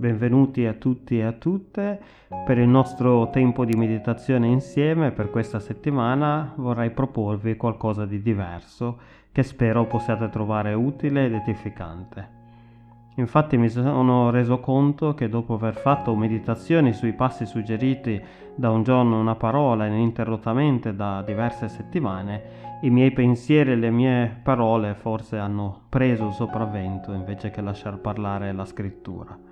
Benvenuti a tutti e a tutte. Per il nostro tempo di meditazione insieme per questa settimana vorrei proporvi qualcosa di diverso che spero possiate trovare utile ed edificante. Infatti mi sono reso conto che dopo aver fatto meditazioni sui passi suggeriti da un giorno una parola ininterrottamente da diverse settimane, i miei pensieri e le mie parole forse hanno preso il sopravvento invece che lasciar parlare la scrittura.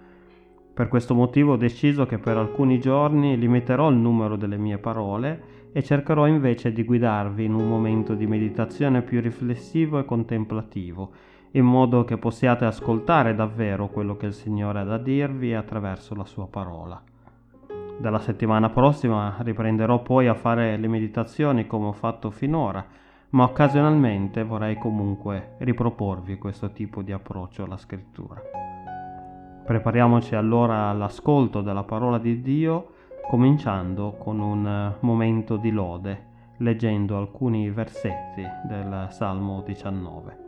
Per questo motivo ho deciso che per alcuni giorni limiterò il numero delle mie parole e cercherò invece di guidarvi in un momento di meditazione più riflessivo e contemplativo, in modo che possiate ascoltare davvero quello che il Signore ha da dirvi attraverso la sua parola. Dalla settimana prossima riprenderò poi a fare le meditazioni come ho fatto finora, ma occasionalmente vorrei comunque riproporvi questo tipo di approccio alla scrittura. Prepariamoci allora all'ascolto della parola di Dio, cominciando con un eh, momento di lode, leggendo alcuni versetti del Salmo 19.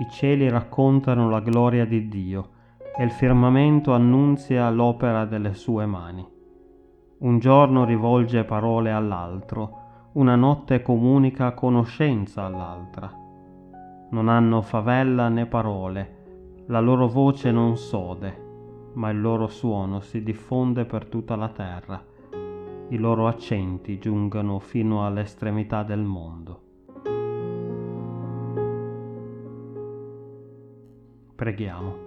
I cieli raccontano la gloria di Dio e il firmamento annunzia l'opera delle sue mani. Un giorno rivolge parole all'altro, una notte comunica conoscenza all'altra non hanno favella né parole, la loro voce non sode, ma il loro suono si diffonde per tutta la terra, i loro accenti giungono fino all'estremità del mondo. Preghiamo.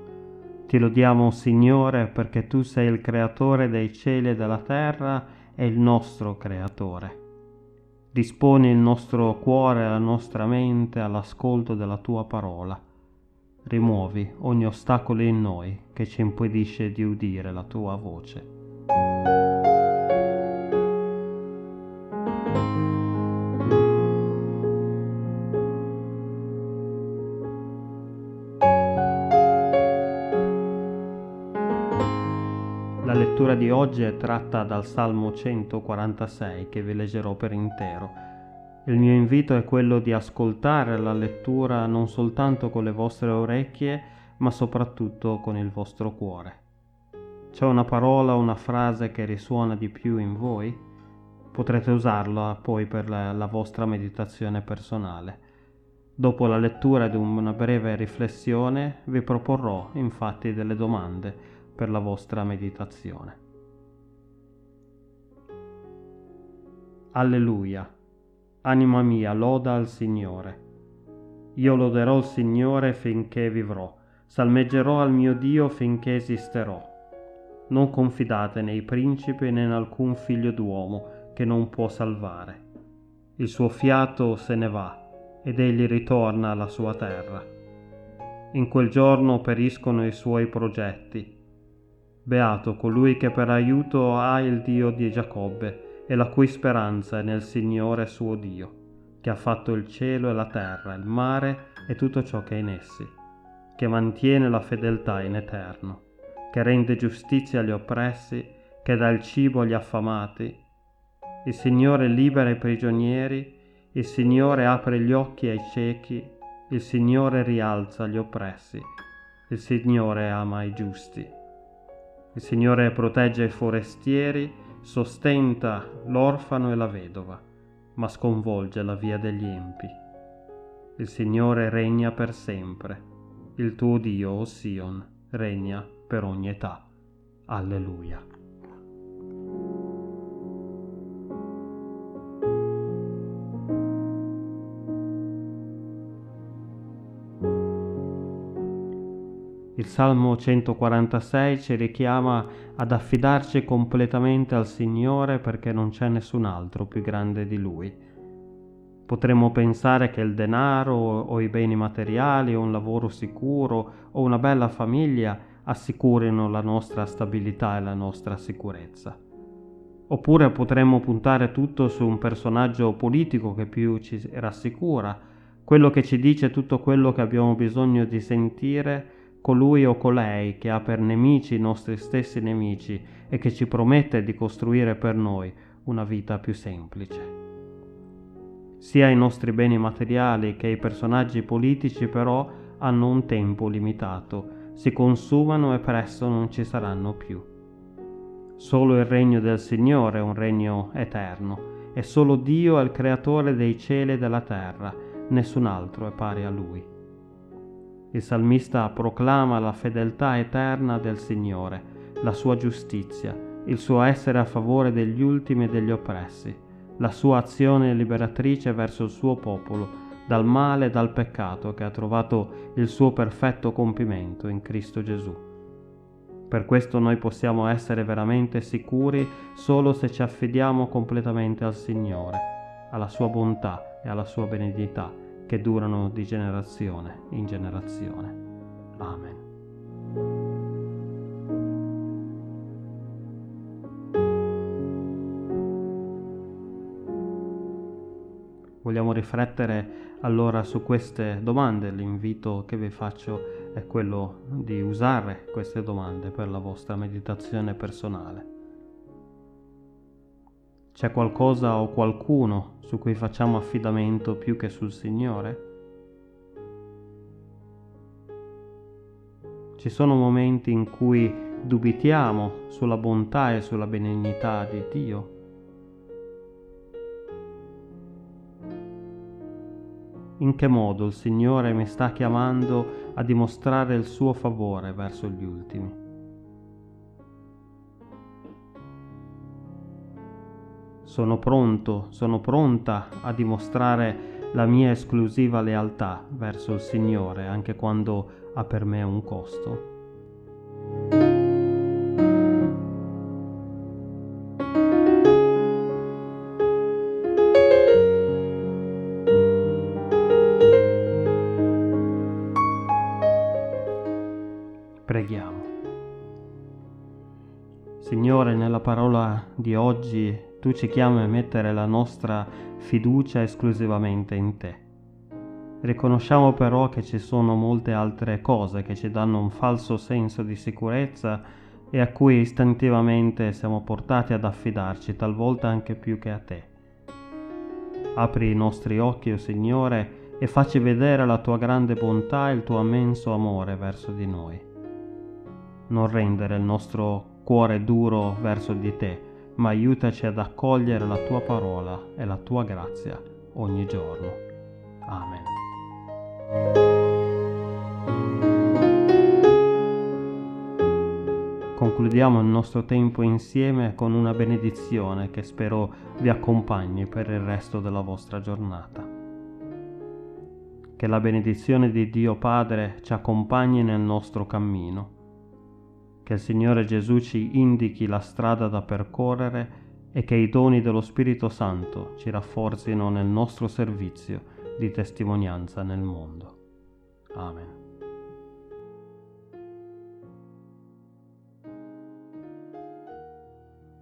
Ti lodiamo, Signore, perché tu sei il creatore dei cieli e della terra e il nostro creatore. Disponi il nostro cuore e la nostra mente all'ascolto della tua parola. Rimuovi ogni ostacolo in noi che ci impedisce di udire la tua voce. La lettura di oggi è tratta dal Salmo 146 che vi leggerò per intero. Il mio invito è quello di ascoltare la lettura non soltanto con le vostre orecchie, ma soprattutto con il vostro cuore. C'è una parola una frase che risuona di più in voi? Potrete usarla poi per la vostra meditazione personale. Dopo la lettura di una breve riflessione vi proporrò infatti delle domande per la vostra meditazione. Alleluia. Anima mia, loda al Signore. Io loderò il Signore finché vivrò, salmeggerò al mio Dio finché esisterò. Non confidate nei principi né in alcun figlio d'uomo che non può salvare. Il suo fiato se ne va ed egli ritorna alla sua terra. In quel giorno periscono i suoi progetti Beato colui che per aiuto ha il Dio di Giacobbe e la cui speranza è nel Signore suo Dio, che ha fatto il cielo e la terra, il mare e tutto ciò che è in essi, che mantiene la fedeltà in eterno, che rende giustizia agli oppressi, che dà il cibo agli affamati. Il Signore libera i prigionieri, il Signore apre gli occhi ai ciechi, il Signore rialza gli oppressi, il Signore ama i giusti. Il Signore protegge i forestieri, sostenta l'orfano e la vedova, ma sconvolge la via degli empi. Il Signore regna per sempre. Il tuo Dio, o Sion, regna per ogni età. Alleluia. Il Salmo 146 ci richiama ad affidarci completamente al Signore perché non c'è nessun altro più grande di Lui. Potremmo pensare che il denaro o i beni materiali o un lavoro sicuro o una bella famiglia assicurino la nostra stabilità e la nostra sicurezza. Oppure potremmo puntare tutto su un personaggio politico che più ci rassicura, quello che ci dice tutto quello che abbiamo bisogno di sentire colui o colei che ha per nemici i nostri stessi nemici e che ci promette di costruire per noi una vita più semplice. Sia i nostri beni materiali che i personaggi politici però hanno un tempo limitato, si consumano e presto non ci saranno più. Solo il regno del Signore è un regno eterno, e solo Dio è il creatore dei cieli e della terra, nessun altro è pari a Lui. Il salmista proclama la fedeltà eterna del Signore, la sua giustizia, il suo essere a favore degli ultimi e degli oppressi, la sua azione liberatrice verso il suo popolo, dal male e dal peccato che ha trovato il suo perfetto compimento in Cristo Gesù. Per questo noi possiamo essere veramente sicuri solo se ci affidiamo completamente al Signore, alla sua bontà e alla sua benignità che durano di generazione in generazione. Amen. Vogliamo riflettere allora su queste domande, l'invito che vi faccio è quello di usare queste domande per la vostra meditazione personale. C'è qualcosa o qualcuno su cui facciamo affidamento più che sul Signore? Ci sono momenti in cui dubitiamo sulla bontà e sulla benignità di Dio? In che modo il Signore mi sta chiamando a dimostrare il suo favore verso gli ultimi? Sono pronto, sono pronta a dimostrare la mia esclusiva lealtà verso il Signore anche quando ha per me un costo. Preghiamo. Signore, nella parola di oggi tu ci chiami a mettere la nostra fiducia esclusivamente in te. Riconosciamo però che ci sono molte altre cose che ci danno un falso senso di sicurezza e a cui istintivamente siamo portati ad affidarci, talvolta anche più che a te. Apri i nostri occhi, o oh Signore, e facci vedere la tua grande bontà e il tuo immenso amore verso di noi. Non rendere il nostro cuore duro verso di te, ma aiutaci ad accogliere la tua parola e la tua grazia ogni giorno. Amen. Concludiamo il nostro tempo insieme con una benedizione che spero vi accompagni per il resto della vostra giornata. Che la benedizione di Dio Padre ci accompagni nel nostro cammino che il Signore Gesù ci indichi la strada da percorrere e che i doni dello Spirito Santo ci rafforzino nel nostro servizio di testimonianza nel mondo. Amen.